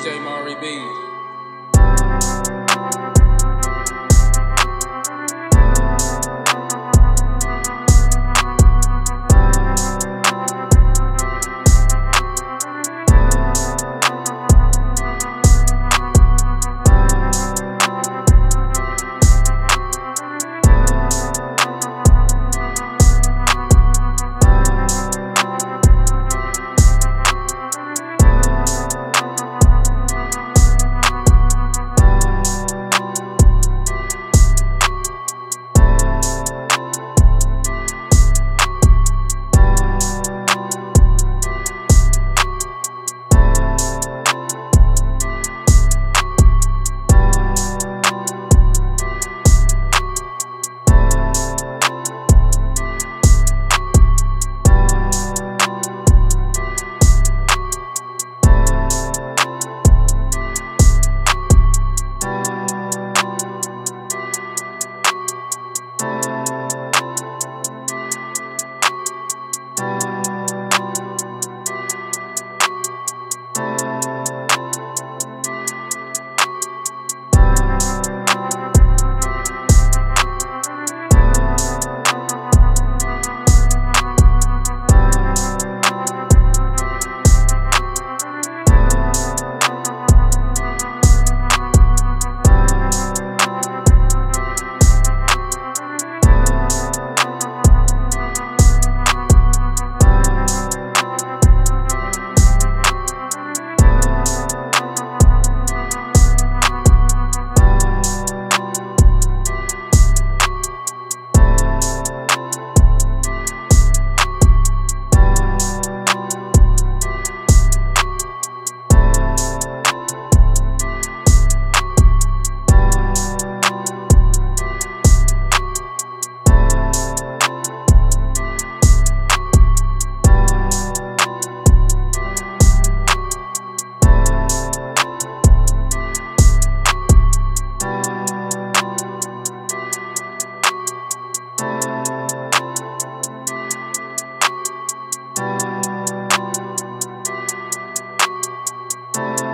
DJ Mari B. Thank you.